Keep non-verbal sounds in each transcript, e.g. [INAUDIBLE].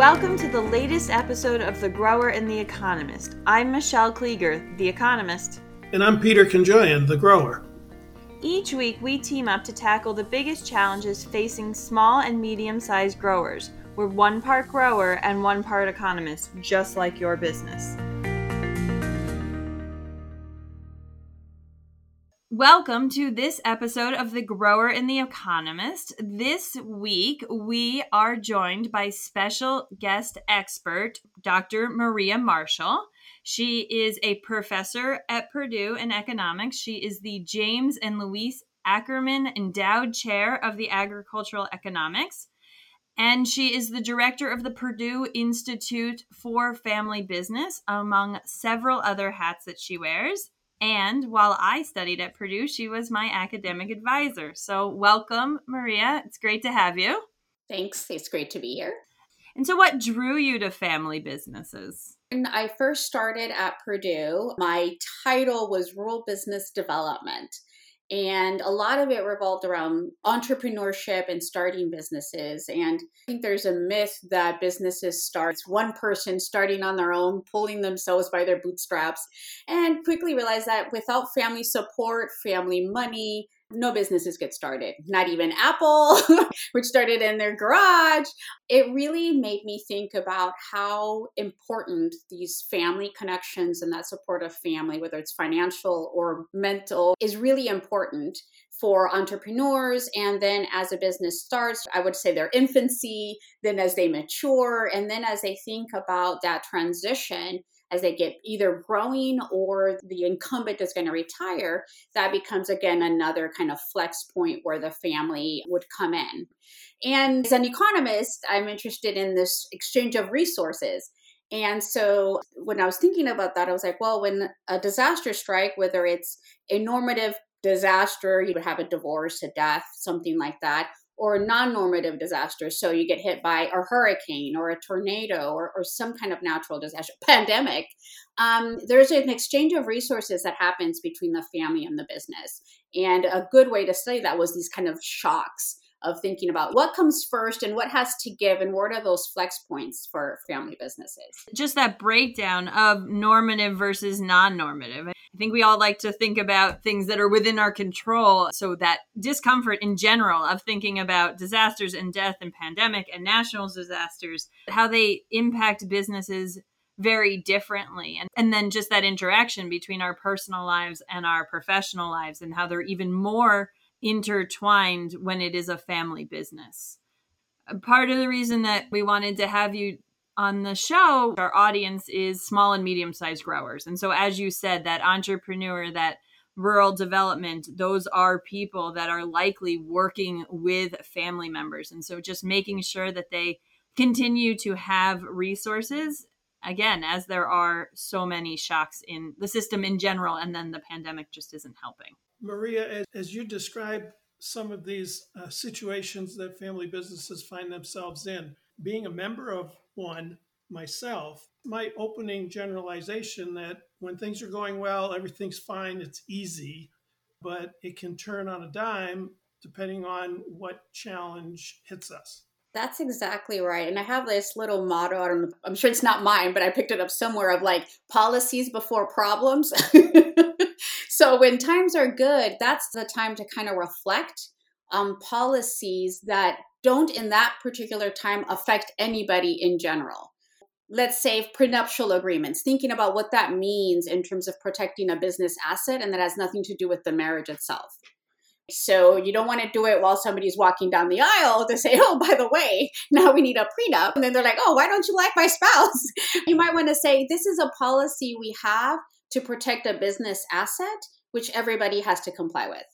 Welcome to the latest episode of The Grower and the Economist. I'm Michelle Klieger, The Economist. And I'm Peter Konjoian, The Grower. Each week, we team up to tackle the biggest challenges facing small and medium sized growers. We're one part grower and one part economist, just like your business. Welcome to this episode of The Grower and the Economist. This week, we are joined by special guest expert, Dr. Maria Marshall. She is a professor at Purdue in economics. She is the James and Lois Ackerman Endowed Chair of the Agricultural Economics. And she is the director of the Purdue Institute for Family Business, among several other hats that she wears. And while I studied at Purdue, she was my academic advisor. So, welcome, Maria. It's great to have you. Thanks. It's great to be here. And so, what drew you to family businesses? When I first started at Purdue, my title was Rural Business Development. And a lot of it revolved around entrepreneurship and starting businesses. And I think there's a myth that businesses start one person starting on their own, pulling themselves by their bootstraps, and quickly realize that without family support, family money, no businesses get started, not even Apple, [LAUGHS] which started in their garage. It really made me think about how important these family connections and that support of family, whether it's financial or mental, is really important for entrepreneurs. And then as a business starts, I would say their infancy, then as they mature, and then as they think about that transition as they get either growing or the incumbent is going to retire, that becomes again another kind of flex point where the family would come in. And as an economist, I'm interested in this exchange of resources. And so when I was thinking about that, I was like, well, when a disaster strike, whether it's a normative disaster, you would have a divorce, a death, something like that, or non-normative disasters. So you get hit by a hurricane or a tornado or, or some kind of natural disaster, [LAUGHS] pandemic. Um, there's an exchange of resources that happens between the family and the business. And a good way to study that was these kind of shocks of thinking about what comes first and what has to give and what are those flex points for family businesses. Just that breakdown of normative versus non normative. I think we all like to think about things that are within our control. So that discomfort in general of thinking about disasters and death and pandemic and national disasters, how they impact businesses very differently. And, and then just that interaction between our personal lives and our professional lives and how they're even more intertwined when it is a family business. Part of the reason that we wanted to have you on the show, our audience is small and medium sized growers. And so, as you said, that entrepreneur, that rural development, those are people that are likely working with family members. And so, just making sure that they continue to have resources again as there are so many shocks in the system in general and then the pandemic just isn't helping Maria, as, as you describe some of these uh, situations that family businesses find themselves in, being a member of one myself, my opening generalization that when things are going well, everything's fine, it's easy, but it can turn on a dime depending on what challenge hits us. That's exactly right. And I have this little motto, I don't I'm sure it's not mine, but I picked it up somewhere of like policies before problems. [LAUGHS] so when times are good, that's the time to kind of reflect on policies that don't in that particular time affect anybody in general. Let's say prenuptial agreements, thinking about what that means in terms of protecting a business asset and that has nothing to do with the marriage itself. So you don't want to do it while somebody's walking down the aisle to say, oh, by the way, now we need a prenup. And then they're like, oh, why don't you like my spouse? [LAUGHS] you might want to say, this is a policy we have to protect a business asset, which everybody has to comply with.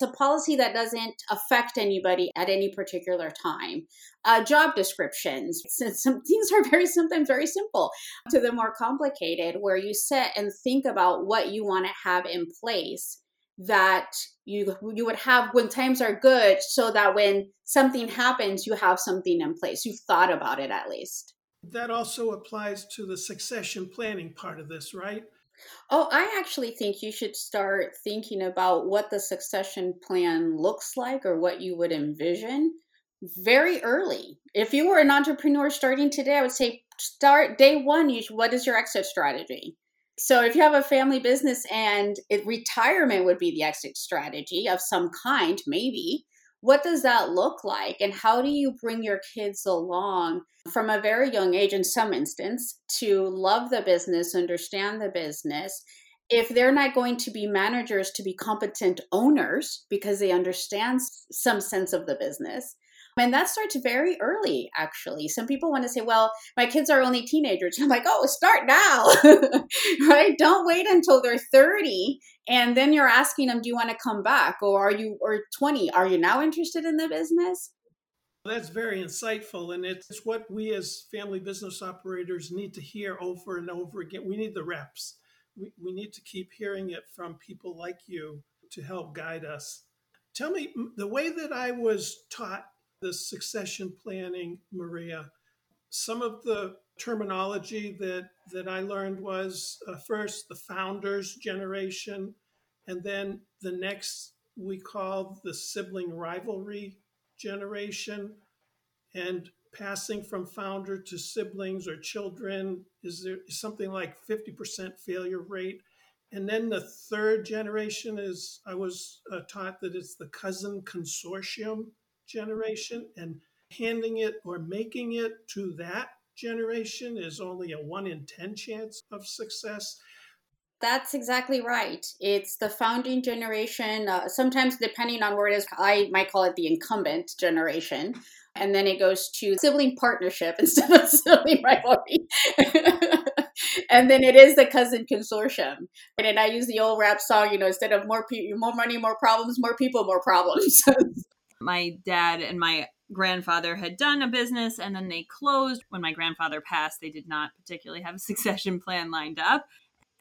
It's a policy that doesn't affect anybody at any particular time. Uh, job descriptions. Since some things are very sometimes very simple to the more complicated, where you sit and think about what you want to have in place that you you would have when times are good so that when something happens you have something in place you've thought about it at least that also applies to the succession planning part of this right oh i actually think you should start thinking about what the succession plan looks like or what you would envision very early. If you were an entrepreneur starting today, I would say start day one. You, what is your exit strategy? So if you have a family business and it, retirement would be the exit strategy of some kind, maybe. What does that look like? And how do you bring your kids along from a very young age, in some instance, to love the business, understand the business, if they're not going to be managers to be competent owners because they understand some sense of the business and that starts very early actually. Some people want to say well my kids are only teenagers. [LAUGHS] I'm like oh start now. [LAUGHS] Right? Don't wait until they're 30 and then you're asking them do you want to come back? Or are you or 20 are you now interested in the business? That's very insightful and it's what we as family business operators need to hear over and over again. We need the reps. We, we need to keep hearing it from people like you to help guide us. Tell me the way that I was taught the succession planning, Maria, some of the terminology that, that I learned was uh, first the founders generation, and then the next we call the sibling rivalry generation. And passing from founder to siblings or children is there something like 50% failure rate. And then the third generation is i was uh, taught that it's the cousin consortium generation and handing it or making it to that generation is only a 1 in 10 chance of success that's exactly right. It's the founding generation. Uh, sometimes, depending on where it is, I might call it the incumbent generation and then it goes to sibling partnership [LAUGHS] instead of sibling rivalry. [LAUGHS] and then it is the cousin consortium. And I use the old rap song, you know, instead of more more money, more problems, more people, more problems. [LAUGHS] my dad and my grandfather had done a business and then they closed. When my grandfather passed, they did not particularly have a [LAUGHS] succession plan lined up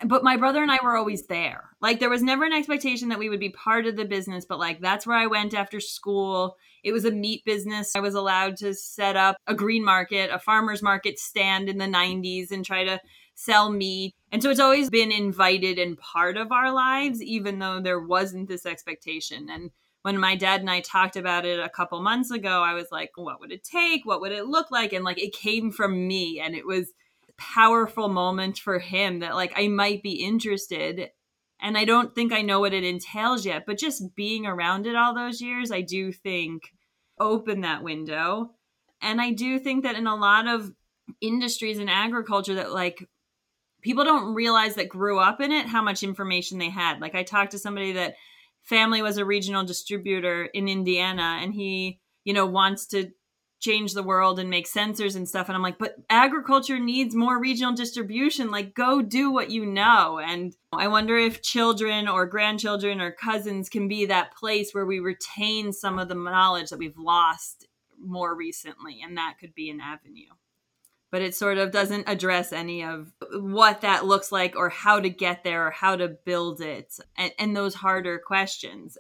but my brother and I were always there. Like there was never an expectation that we would be part of the business, but like that's where I went after school. It was a meat business. I was allowed to set up a green market, a farmer's market stand in the 90s and try to sell meat. And so it's always been invited and part of our lives, even though there wasn't this expectation. And when my dad and I talked about it a couple months ago, I was like, what would it take? What would it look like? And like it came from me and it was powerful moment for him that like I might be interested and I don't think I know what it entails yet, but just being around it all those years, I do think open that window. And I do think that in a lot of industries in agriculture that like people don't realize that grew up in it how much information they had. Like I talked to somebody that family was a regional distributor in Indiana and he, you know, wants to change the world and make sensors and stuff. And i'm like but agriculture needs more regional distribution. Like go do what you know. And i wonder if children or grandchildren or cousins can be that place where we retain some of the knowledge that we've lost more recently and that could be an avenue but it sort of doesn't address any of what that looks like or how to get there or how to build it and, and those harder questions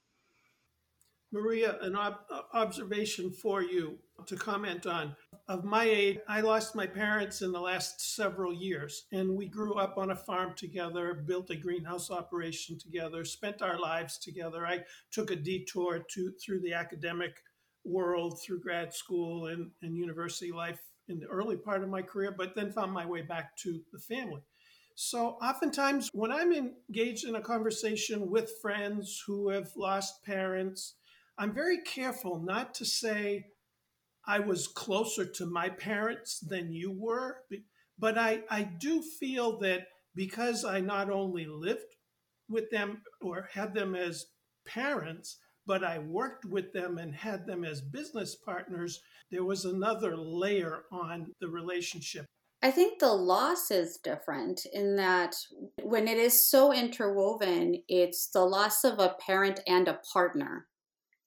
Maria, an ob- observation for you to comment on. Of my age, I lost my parents in the last several years, and we grew up on a farm together, built a greenhouse operation together, spent our lives together. I took a detour to through the academic world, through grad school and, and university life in the early part of my career, but then found my way back to the family. So, oftentimes, when I'm engaged in a conversation with friends who have lost parents, I'm very careful not to say I was closer to my parents than you were, but I, I do feel that because I not only lived with them or had them as parents, but I worked with them and had them as business partners, there was another layer on the relationship. I think the loss is different in that when it is so interwoven, it's the loss of a parent and a partner.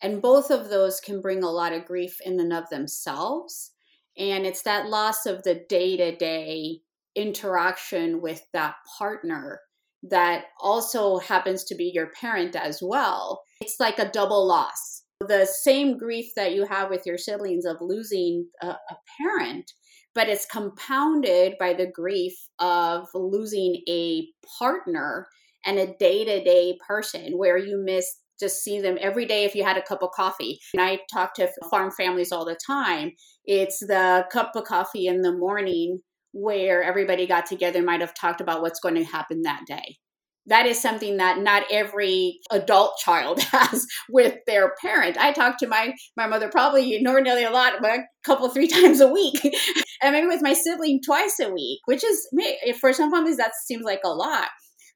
And both of those can bring a lot of grief in and of themselves. And it's that loss of the day to day interaction with that partner that also happens to be your parent as well. It's like a double loss. The same grief that you have with your siblings of losing a, a parent, but it's compounded by the grief of losing a partner and a day to day person where you miss just see them every day if you had a cup of coffee. And I talk to farm families all the time. It's the cup of coffee in the morning where everybody got together might have talked about what's going to happen that day that is something that not every adult child [LAUGHS] has with their parent. I talk to my my mother probably normally a lot, but a couple three [LAUGHS] times a week, [LAUGHS] and maybe with my sibling twice a week, which is eh, for some families that seems like a lot,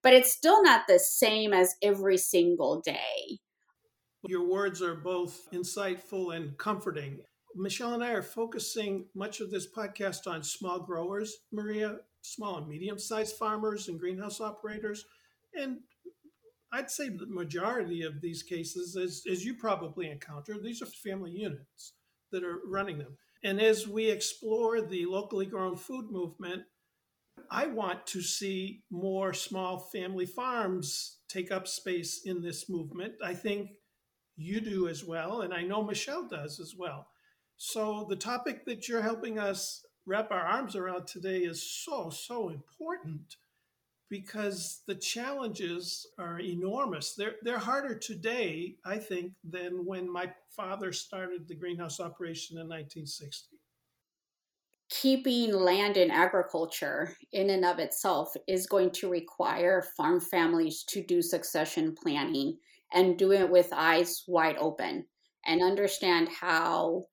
but it's still not the same as every single day. Your words are both insightful and comforting. Michelle and I are focusing much of this podcast on small growers, Maria, small and medium sized farmers and greenhouse operators and I'd say the majority of these cases, as, as you probably encounter, these are family units that are running them. And as we explore the locally grown food movement, I want to see more small family farms take up space in this movement. I think you do as well, and I know Michelle does as well. So, the topic that you're helping us wrap our arms around today is so, so important because the challenges are enormous. They're they're harder today, I think, than when my father started the greenhouse operation in 1960. Keeping land in agriculture in and of itself is going to require farm families to do succession planning and do it with eyes wide open and understand how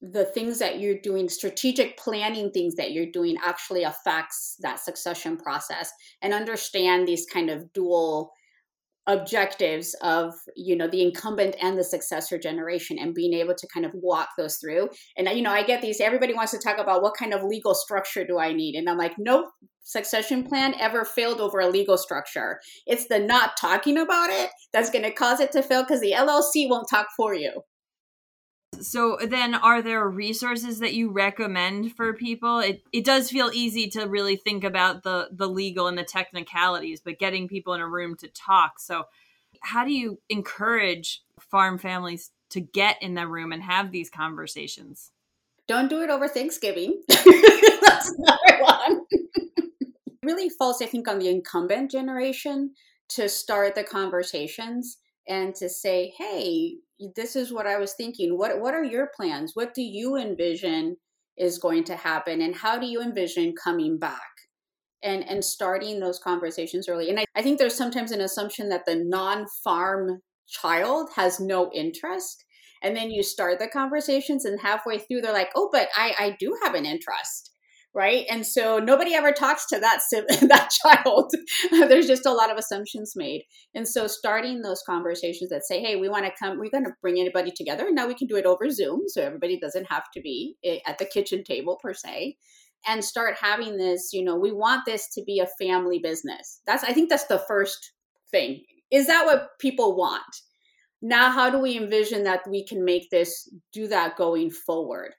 the things that you're doing strategic planning things that you're doing actually affects that succession process and understand these kind of dual objectives of you know the incumbent and the successor generation and being able to kind of walk those through. And you know i get these everybody wants to talk about what kind of legal structure do i need? And i'm like no succession plan ever failed over a legal structure. It's the not talking about it that's going to cause it to fail because the llc won't talk for you so then are there resources that you recommend for people? It it does feel easy to really think about the the legal and the technicalities, but getting people in a room to talk. So how do you encourage farm families to get in the room and have these conversations? Don't do it over Thanksgiving. [LAUGHS] That's another one. [LAUGHS] really falls, I think, on the incumbent generation to start the conversations and to say, hey, this is what I was thinking. What what are your plans? What do you envision is going to happen and how do you envision coming back? And and starting those conversations early. And I, I think there's sometimes an assumption that the non-farm child has no interest. And then you start the conversations and halfway through they're like, oh, but I, I do have an interest right? And so nobody ever talks to that [LAUGHS] that child. [LAUGHS] There's just a lot of assumptions made. And so starting those conversations that say hey we want to come we're going to bring anybody together now we can do it over zoom so everybody doesn't have to be eh, at the kitchen table per se and start having this you know we want this to be a family business. That's i think that's the first thing. Is that what people want? Now how do we envision that we can make this do that going forward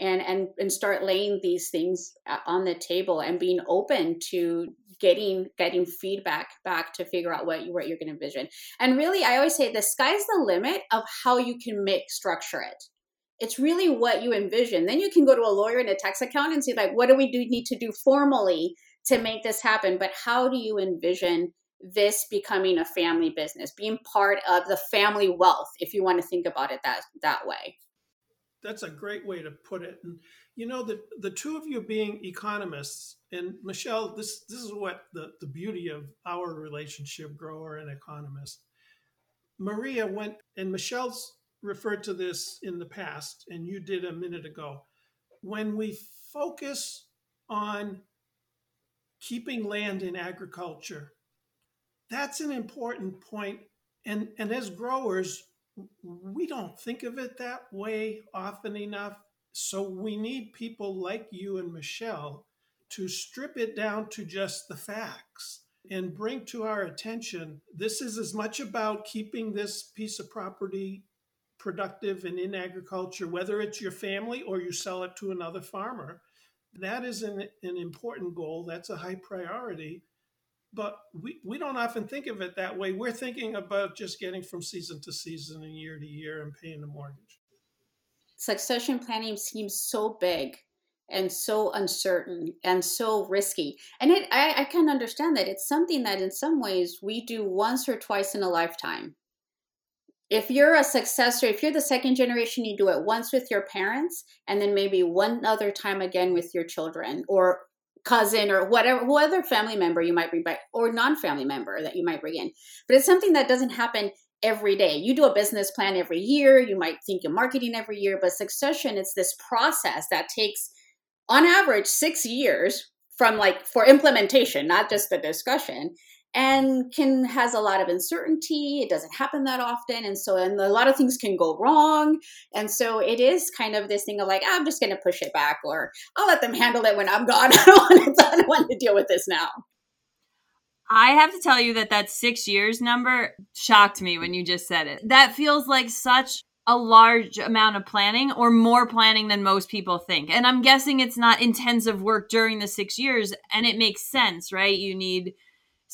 and and and start laying these things uh, on the table and being open to getting getting feedback back to figure out what you what you're going to envision. And really, I always say the sky's the limit of how you can make structure it. It's really what you envision. Then you can go to a lawyer and a tax accountant and see like, what do we do need to do formally to make this happen? But how do you envision this becoming a family business, being part of the family wealth, if you want to think about it that that way? That's a great way to put it. And you know the the two of you being economists, and Michelle, this this is what the, the beauty of our relationship, grower and economist. Maria went and Michelle's referred to this in the past, and you did a minute ago. When we focus on keeping land in agriculture, that's an important point. And, and as growers, we don't think of it that way often enough. So we need people like you and Michelle to strip it down to just the facts and bring to our attention this is as much about keeping this piece of property productive and in agriculture, whether it's your family or you sell it to another farmer. That is an, an important goal. That's a high priority but we, we don't often think of it that way. We're thinking about just getting from season to season and year to year and paying the mortgage. Succession planning seems so big and so uncertain and so risky. And it, I, I can understand that it's something that in some ways we do once or twice in a lifetime. if you're a successor, if you're the second generation, you do it once with your parents and then maybe one other time again with your children or cousin or whatever, whatever family member you might bring back or non family member that you might bring in. But it's something that doesn't happen every day. You do a business plan every year, you might think of marketing every year, but succession, it's this process that takes on average six years from like for implementation, not just the discussion and can has a lot of uncertainty it doesn't happen that often and so and a lot of things can go wrong and so it is kind of this thing of like i'm just going to push it back or i'll let them handle it when i'm gone [LAUGHS] i don't want to, I don't want to deal with this now I have to tell you that that six years number shocked me when you just said it. That feels like such a large amount of planning or more planning than most people think. And I'm guessing it's not intensive work during the six years. And it makes sense, right? You need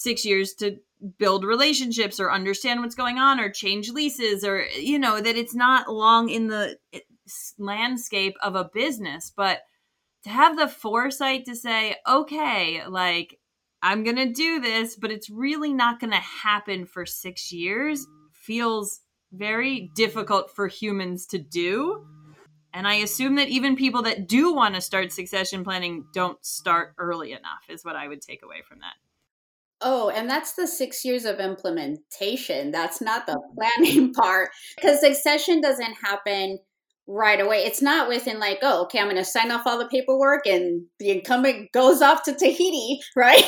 six years to build relationships or understand what's going on or change leases or you know that it's not long in the landscape of a business. But to have the foresight to say okay like i'm going to do this but it's really not going to happen for 6 years feels very difficult for humans to do. And i assume that even people that do want to start succession planning don't start early enough is what i would take away from that Oh, and that's the six years of implementation. That's not the [LAUGHS] planning part because succession doesn't happen right away. It's not within like, oh, okay, I'm going to sign off all the paperwork and the incumbent goes [LAUGHS] off to Tahiti, [LAUGHS] right?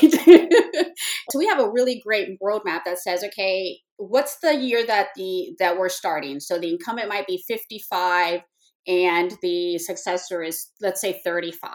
so we have a really great roadmap that says, okay, what's the year that the that we're starting? So the incumbent might be 55 and the successor is let's say 35.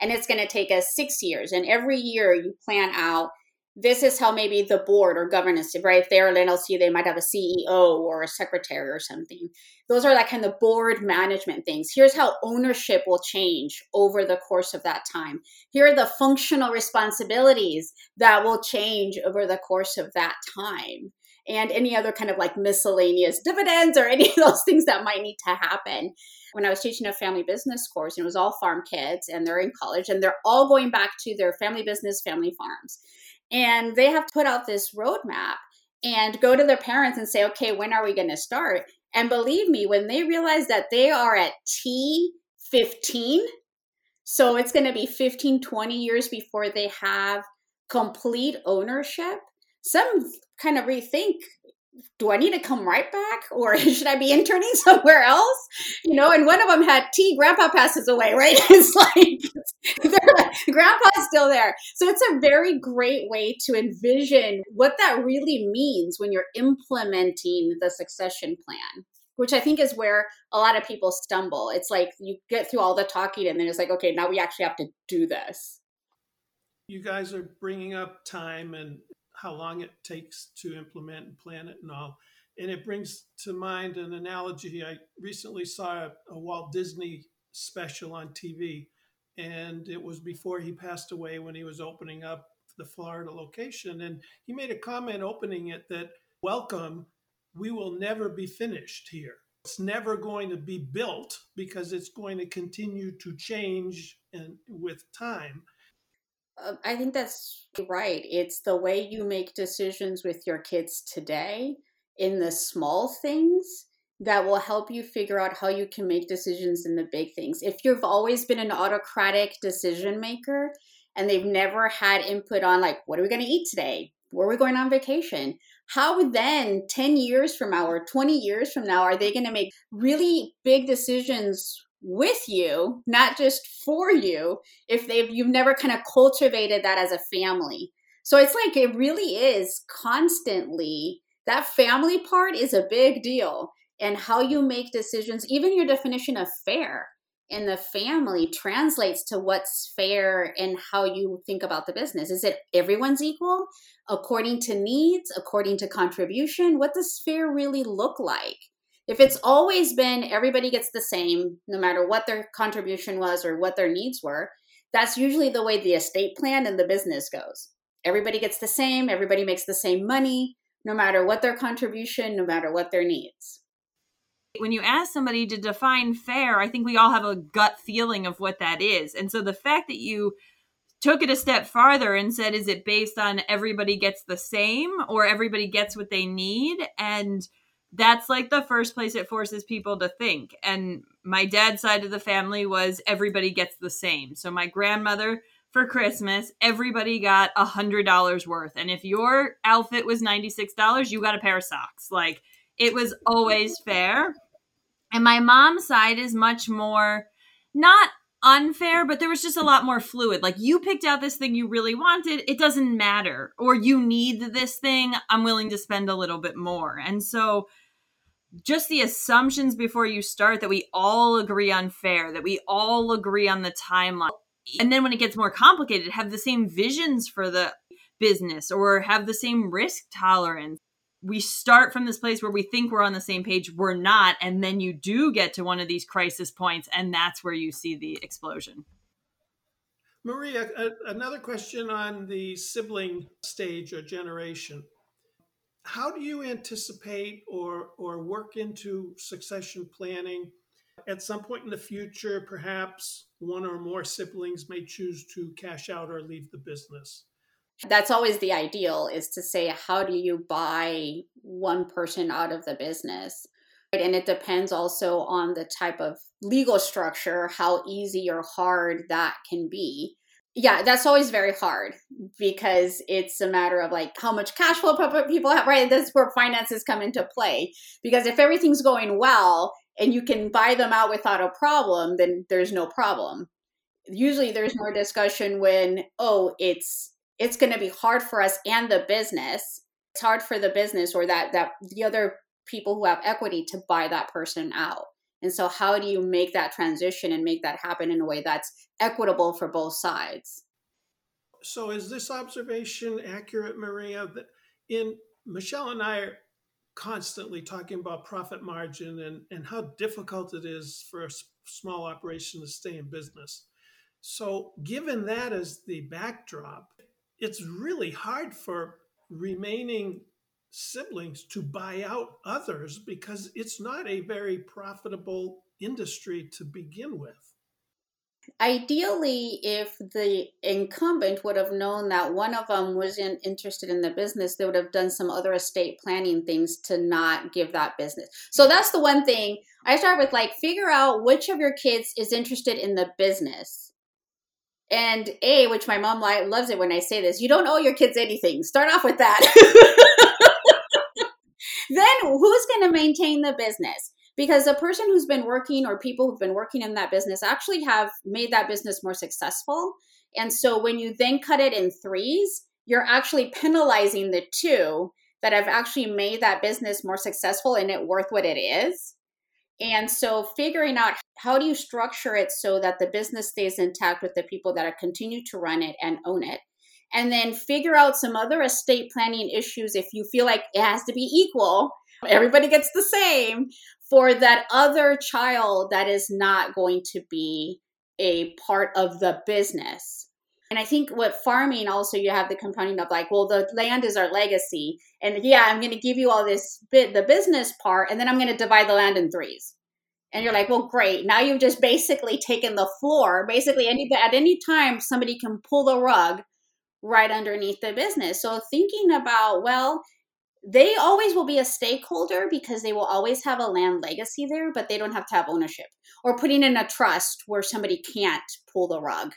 And it's going to take us 6 years and every year you plan out this is how maybe the board or governance, right? If they're an LLC, they might have a CEO or a secretary or something. Those are that kind of board management things. Here's how ownership will change over the course of that time. Here are the functional responsibilities that will change over the course of that time. And any other kind of like miscellaneous dividends or [LAUGHS] any of those things that might need to happen when I was teaching a family business course, and it was all farm kids, and they're in college, and they're all going back to their family business, family farms. And they have put out this roadmap and go to their parents and say, okay, when are we going to start? And believe me, when they realize that they are at T15, so it's going to be 15, 20 years before they have complete ownership, some kind of rethink do I need to come right back or [LAUGHS] should I be interning [LAUGHS] somewhere else? You know, and one of them had T, grandpa passes away, [LAUGHS] right? It's like, grandpa's still there. So it's a very great way to envision what that really means when you're implementing the succession plan, which I think is where a lot of people stumble. It's like you get through all the talking and then it's like, okay, now we actually have to do this. You guys are bringing up time and how long it takes to implement and plan it and all. And it brings to mind an analogy. I recently saw a, a Walt Disney special on TV, and it was before he passed away when he was opening up the Florida location. And he made a comment opening it that, Welcome, we will never be finished here. It's never going to be built because it's going to continue to change and with time. Uh, I think that's right. It's the way you make decisions with your kids today in the small things that will help you figure out how you can make decisions in the big things. If you've always been an autocratic decision maker and they've never had input on, like, what are we going to eat today? Where are we going on vacation? How then, 10 years from now or 20 years from now, are they going to make really big decisions with you, not just for you, if they've you've never kind of cultivated that as a family. So it's like it really is constantly that family part is a big deal and how you make decisions, even your definition of fair in the family translates to what's fair and how you think about the business. Is it everyone's equal according to needs, according to contribution? What does fair really look like? If it's always been everybody gets the same, no matter what their contribution was or what their needs were, that's usually the way the estate plan and the business goes. Everybody gets the same, everybody makes the same money, no matter what their contribution, no matter what their needs. When you ask somebody to define fair, I think we all have a gut feeling of what that is. And so the fact that you took it a step farther and said, is it based on everybody gets the same or everybody gets what they need? And that's like the first place it forces people to think. And my dad's side of the family was everybody gets the same. So my grandmother for Christmas, everybody got a hundred dollars worth. And if your outfit was $96, you got a pair of socks. Like it was always fair. And my mom's side is much more not unfair, but there was just a lot more fluid. Like you picked out this thing you really wanted, it doesn't matter. Or you need this thing, I'm willing to spend a little bit more. And so just the assumptions before you start that we all agree on fair, that we all agree on the timeline. And then when it gets more complicated, have the same visions for the business or have the same risk tolerance. We start from this place where we think we're on the same page, we're not. And then you do get to one of these crisis points, and that's where you see the explosion. Maria, a- another question on the sibling stage or generation how do you anticipate or or work into succession planning? At some point in the future perhaps one or more siblings may choose to cash out or leave the business. That's always the ideal is to say how do you buy one person out of the business? And it depends also on the type of legal structure how easy or hard that can be yeah, that's always very hard because it's a matter of like how much cash flow people have, right? That's where finances come into play. Because if everything's going well and you can buy them out without a problem, then there's no problem. Usually there's more discussion when, oh, it's it's going to be hard for us and the business. It's hard for the business or that that the other people who have equity to buy that person out. And so, how do you make that transition and make that happen in a way that's equitable for both sides? So, is this observation accurate, Maria? That in Michelle and I are constantly talking about profit margin and, and how difficult it is for a small operation to stay in business. So, given that as the backdrop, it's really hard for remaining siblings to buy out others because it's not a very profitable industry to begin with. Ideally, if the incumbent would have known that one of them wasn't interested in the business, they would have done some other estate planning things to not give that business. So that's the one thing I start with like, figure out which of your kids is interested in the business. And A, which my mom loves it when I say this, you don't owe your kids anything. Start off with that. [LAUGHS] then who's going to maintain the business? Because the person who's been working or people who've been working in that business actually have made that business more successful. And so when you then cut it in threes, you're actually penalizing the two that have actually made that business more successful and it worth what it is. And so figuring out how do you structure it so that the business stays intact with the people that are continue to run it and own it and then figure out some other estate planning issues if you feel like it has to be equal. Everybody gets the same for that other child that is not going to be a part of the business. And i think with farming also you have the component of like well the land is our legacy. And yeah i'm going to give you all this bit the business part and then i'm going to divide the land in threes. And you're like well great. Now you've just basically taken the floor. Basically any at any time somebody can pull the rug right underneath the business. So thinking about, well, they always will be a stakeholder because they will always have a land legacy there, but they don't have to have ownership or putting in a trust where somebody can't pull the rug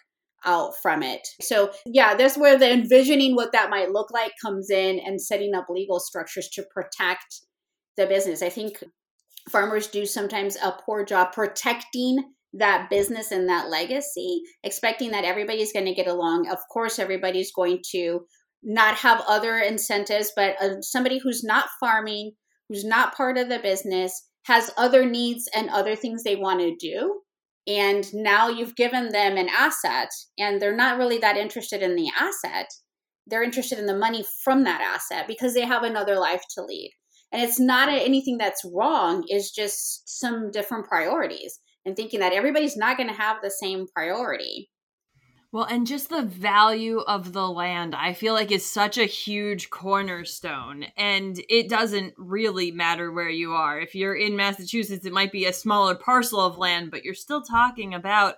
out from it. So, yeah, that's where the envisioning what that might look like comes in and setting up legal structures to protect the business. I think farmers do sometimes a poor job protecting that business and that legacy, expecting that everybody's going to get along. Of course, everybody's going to not have other incentives, but uh, somebody who's not farming, who's not part of the business, has other needs and other things they want to do. And now you've given them an asset, and they're not really that interested in the asset. They're interested in the money from that asset because they have another life to lead. And it's not anything that's wrong, it's just some different priorities and thinking that everybody's not going to have the same priority. Well, and just the value of the land, I feel like is such a huge cornerstone. And it doesn't really matter where you are. If you're in Massachusetts, it might be a smaller parcel of land, but you're still talking about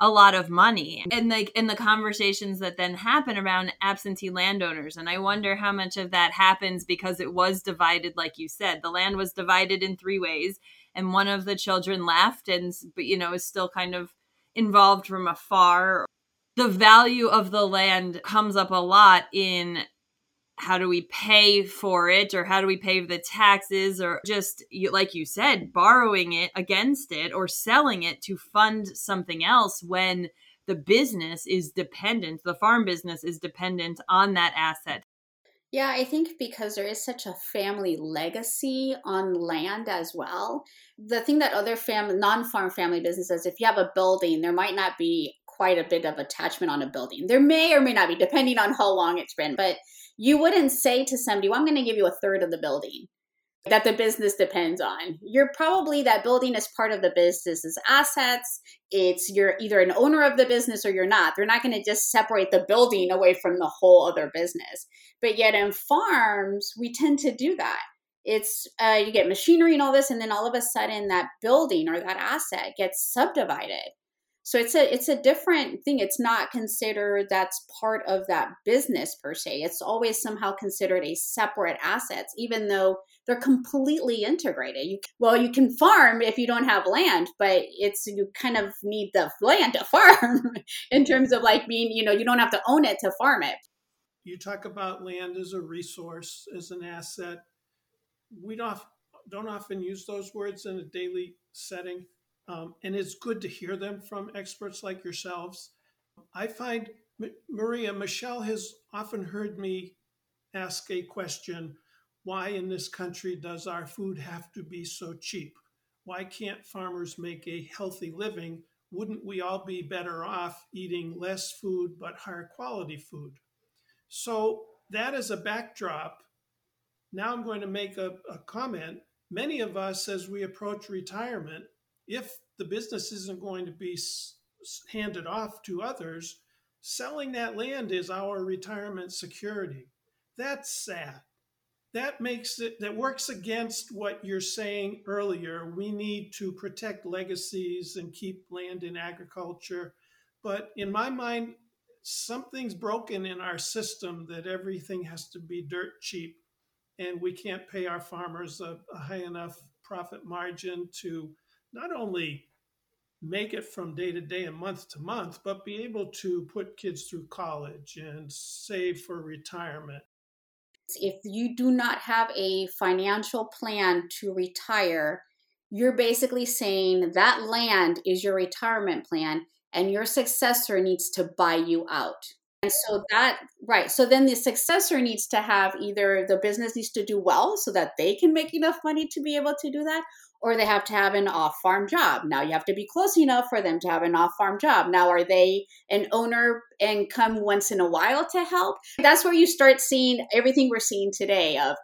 a lot of money and like in the conversations that then happen around absentee landowners and i wonder how much of that happens because it was divided like you said the land was divided in three ways and one of the children left and but you know is still kind of involved from afar. The value of the land comes up a lot in how do we pay for it or how do we pay the taxes or just like you said borrowing it against it or selling it to fund something else when the business is dependent the farm business is dependent on that asset yeah, I think because there is such a family legacy on land as well. The thing that other fam- non-farm family businesses, if you have a building, there might not be quite a bit of attachment on a building. There may or may not be, depending on how long it's been. But you wouldn't say to somebody, well, I'm going to give you a third of the building that the business depends on. You're probably that building is part of the business's assets. It's you're either an owner of the business or you're not. They're not going to just separate the building away from the whole other business. But yet in farms, we tend to do that. It's uh, you get machinery and all this, and then all of a sudden that building or that asset gets subdivided so it's a it's a different thing. It's not considered that's part of that business per se. It's always somehow considered a separate assets even though they're completely integrated. You well you can farm if you don't have land but it's you kind of need the land to [LAUGHS] farm in terms of like being you know you don't have to own it to farm it. You talk about land as a resource as an asset. We don't don't often use those words in a daily setting um, and it's good to hear them from experts like yourselves. I find, Maria, Michelle has often heard me ask a question why in this country does our food have to be so cheap? Why can't farmers make a healthy living? Wouldn't we all be better off eating less food but higher quality food? So, that is a backdrop. Now I'm going to make a, a comment. Many of us, as we approach retirement, if the business isn't going to be handed off to others, selling that land is our retirement security. That's sad. That makes it, that works against what you're saying earlier. We need to protect legacies and keep land in agriculture. But in my mind, something's broken in our system that everything has to be dirt cheap and we can't pay our farmers a, a high enough profit margin to not only make it from day to day and month to month, but be able to put kids through college and save for retirement. If you do not have a financial plan to retire, you're basically saying that land is your retirement plan and your successor needs to buy you out. And so that, right. So then the successor needs to have either the business needs to do well so that they can make enough money to be able to do that, or they have to have an off farm job. Now you have to be close enough for them to have an off farm job. Now, are they an owner and come once in a while to help? That's where you start seeing everything we're seeing today of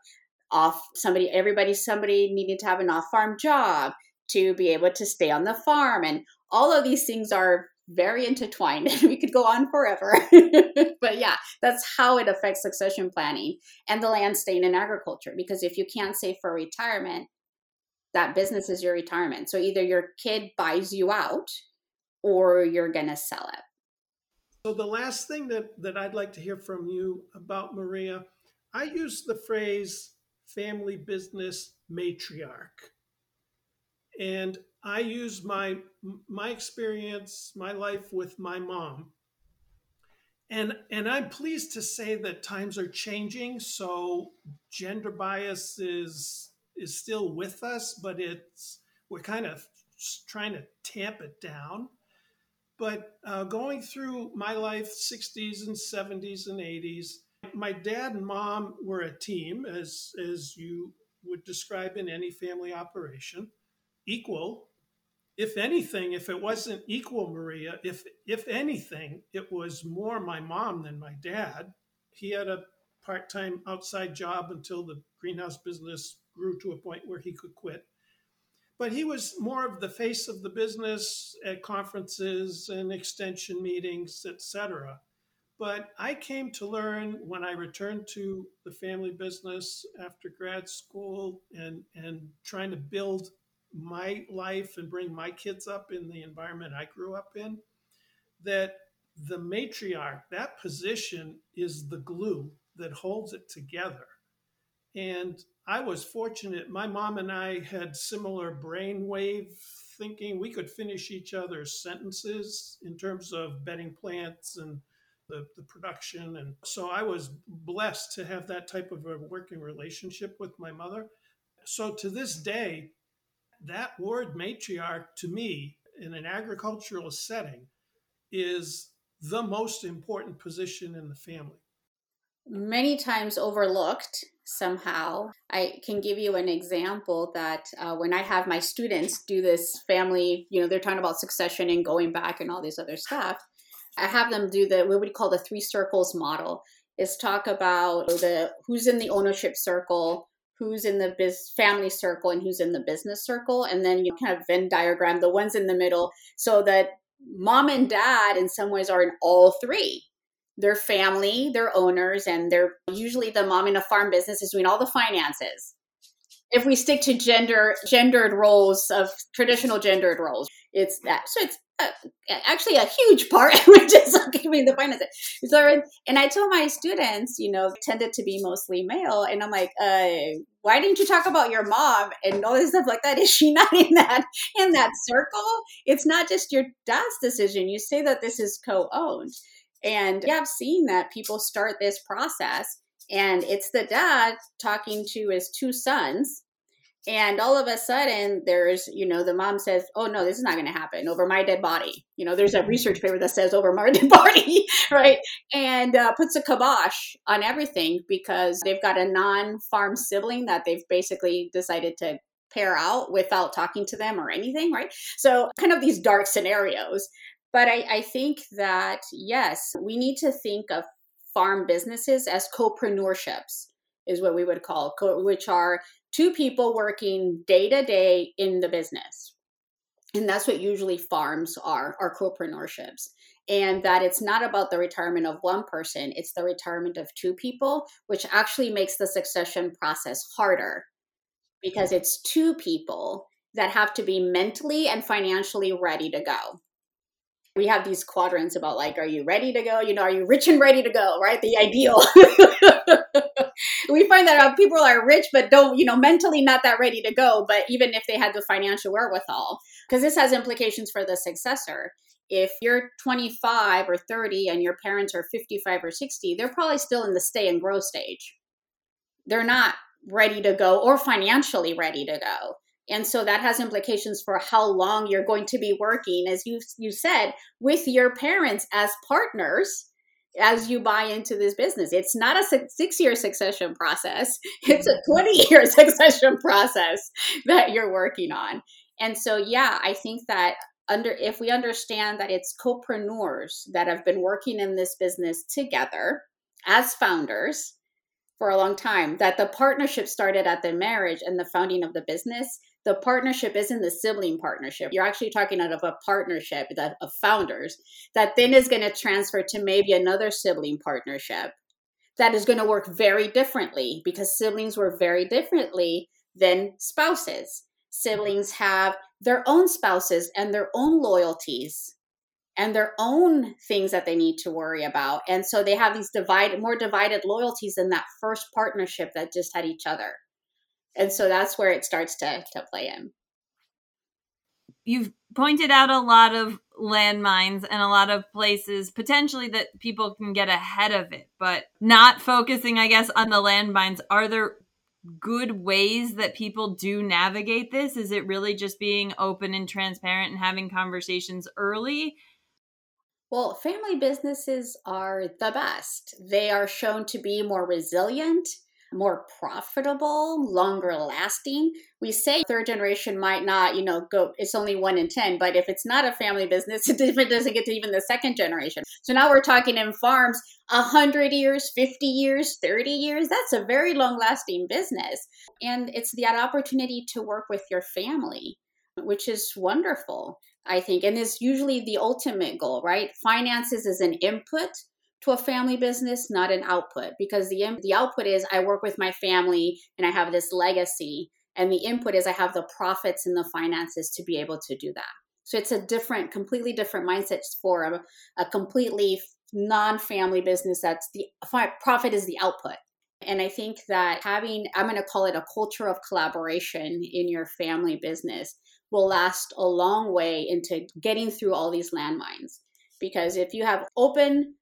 off somebody, everybody, somebody needing to have an off farm job to be able to stay on the farm. And all of these things are very intertwined. and [LAUGHS] we could go on forever. [LAUGHS] but yeah, that's how it affects succession planning and the land staying in agriculture. Because if you can't save for retirement, that business is your retirement. So either your kid buys you out or you're going to sell it. So the last thing that, that I'd like to hear from you about Maria, I use the phrase family business matriarch. And I use my my experience, my life with my mom. And and I'm pleased to say that times are changing, so gender bias is is still with us, but it's we're kind of trying to tamp it down. But uh, going through my life, 60s and 70s and 80s, my dad and mom were a team, as as you would describe in any family operation, equal. If anything, if it wasn't equal, Maria, if if anything, it was more my mom than my dad. He had a part-time outside job until the greenhouse business grew to a point where he could quit. But he was more of the face of the business at conferences and extension meetings, etc. But I came to learn when I returned to the family business after grad school and, and trying to build my life and bring my kids up in the environment I grew up in. that the matriarch, that position is the glue that holds it together. And I was fortunate. My mom and I had similar brainwave thinking. We could finish each other's sentences in terms of bedding plants and the, the production. And so I was blessed to have that type of a working relationship with my mother. So to this day, that word matriarch to me in an agricultural setting is the most important position in the family. Many times overlooked somehow. I can give you an example that uh, when I have my students do this family, you know, they're talking about succession and going back and all this other stuff. I have them do the what we call the three circles model. Is talk about the who's in the ownership circle, who's in the biz family circle, and who's in the business circle, and then you kind of Venn diagram the ones in the middle so that mom and dad in some ways are in all three their family, their owners, and they're usually the mom in a farm business is doing all the finances. If we stick to gender gendered roles of traditional gendered roles, it's that. So it's uh, actually a huge part, [LAUGHS] which is mean the finances. So, and I told my students, you know, tended to be mostly male, and I'm like, uh, why didn't you talk about your mom and all this stuff like that? [LAUGHS] Is she not in that in that circle? It's not just your dad's decision. You say that this is co-owned. And yeah, I've seen that people start this process and it's the dad talking to his two sons. And all of a sudden, there's, you know, the mom says, Oh, no, this is not going to happen over my dead body. You know, there's a research paper that says over my [LAUGHS] dead body, right? And uh, puts a kibosh on everything because they've got a non farm sibling that they've basically decided to pair out without talking to them or anything, right? So, kind of these dark scenarios. But I, I think that, yes, we need to think of farm businesses as co-preneurships is what we would call, which are two people working day to day in the business. And that's what usually farms are, are co-preneurships. And that it's not about the retirement of one person, it's the retirement of two people, which actually makes the succession process harder because it's two people that have to be mentally and financially ready to go we have these quadrants about like are you ready to go? You know are you rich and ready to go right? The ideal. [LAUGHS] We find that people are rich but don't you know mentally not that ready to go but even if they had the financial wherewithal. Because this has implications for the successor. If you're 25 or 30 and your parents are 55 or 60 they're probably still in the stay and grow stage. They're not ready to go or financially ready to go and so that has implications for how long you're going to be working as you you said with your parents as partners as you buy into this business. It's not a 6 year succession process. [LAUGHS] It's a mm-hmm. 20 year [LAUGHS] succession process that you're working on. And so yeah i think that under if we understand that it's co-preneurs that have been working in this business together as founders for a long time that the partnership started at the marriage and the founding of the business the partnership isn't the sibling partnership. You're actually talking out of a partnership that, of founders that then is going to transfer to maybe another sibling partnership that is going to work very differently because siblings work very differently than spouses. Siblings have their own spouses and their own loyalties and their own things that they need to worry about. And so they have these divided, more divided loyalties than that first partnership that just had each other and so that's where it starts to to play in. You've pointed out a lot of landmines and a lot of places potentially that people can get ahead of it but not focusing i guess on the landmines. Are there good ways that people do navigate this? Is it really just being open and transparent and having conversations early? Well, family businesses are the best. They are shown to be more resilient more profitable, longer lasting. We say third generation might not, you know, go, it's only one in 10, but if it's not a family business, [LAUGHS] it doesn't get to even the second generation. So now we're talking in farms 100 years, 50 years, 30 years. That's a very long lasting business. And it's that opportunity to work with your family, which is wonderful. I think, and is usually the ultimate goal, right? Finances is an input, to a family business, not an output, because the the output is I work with my family and I have this legacy, and the input is I have the profits and the finances to be able to do that. So it's a different, completely different mindset for a, a completely non-family business that's the profit is the output. And I think that having, I'm going to call it a culture of collaboration in your family business will last a long way into getting through all these landmines. Because if you have open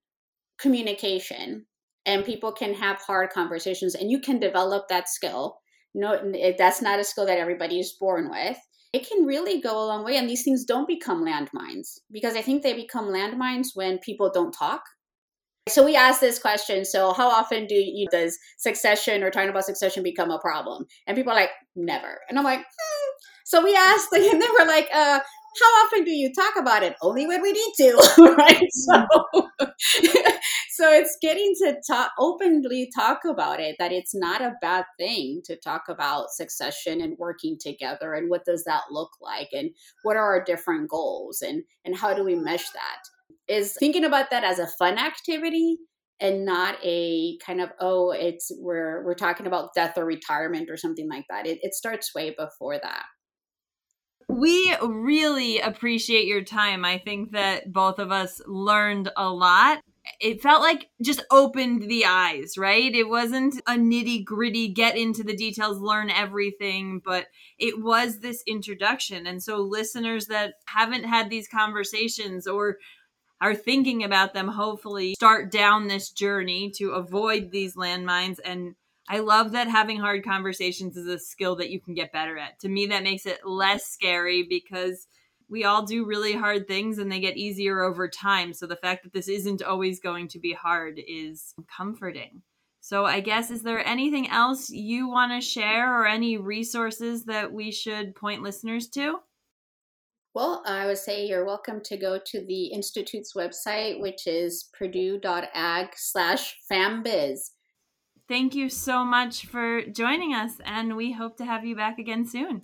communication and people can have hard conversations and you can develop that skill, no, that's not a skill that everybody is born with. It can really go a long way. And these things don't become landmines because I think they become landmines when people don't talk so we asked this question. So how often do you does succession or talking about succession become a problem? And people are like, never. And I'm like, hmm. so we asked, [LAUGHS] and they were like, uh, how often do you talk about it? Only when we need to, [LAUGHS] right? Mm-hmm. So, [LAUGHS] so it's getting to talk openly talk about it. That it's not a bad thing to talk about succession and working together, and what does that look like, and what are our different goals, and and how do we mesh that? is thinking about that as a fun activity and not a kind of oh it's we're we're talking about death or retirement or something like that it, it starts way before that we really appreciate your time i think that both of us learned a lot it felt like just opened the eyes, right? It wasn't a nitty gritty, get into the details, learn everything, but it was this introduction. And so, listeners that haven't had these conversations or are thinking about them hopefully start down this journey to avoid these landmines and I love that having hard conversations is a skill that you can get better at. To me that makes it less scary because we all do really hard things and they get easier over time. So the fact that this isn't always going to be hard is comforting. So I guess is there anything else you want to share or any resources that we should point listeners to? Well, I would say you're welcome to go to the Institute's website, which is purdue.ag slash fambiz. Thank you so much for joining us, and we hope to have you back again soon.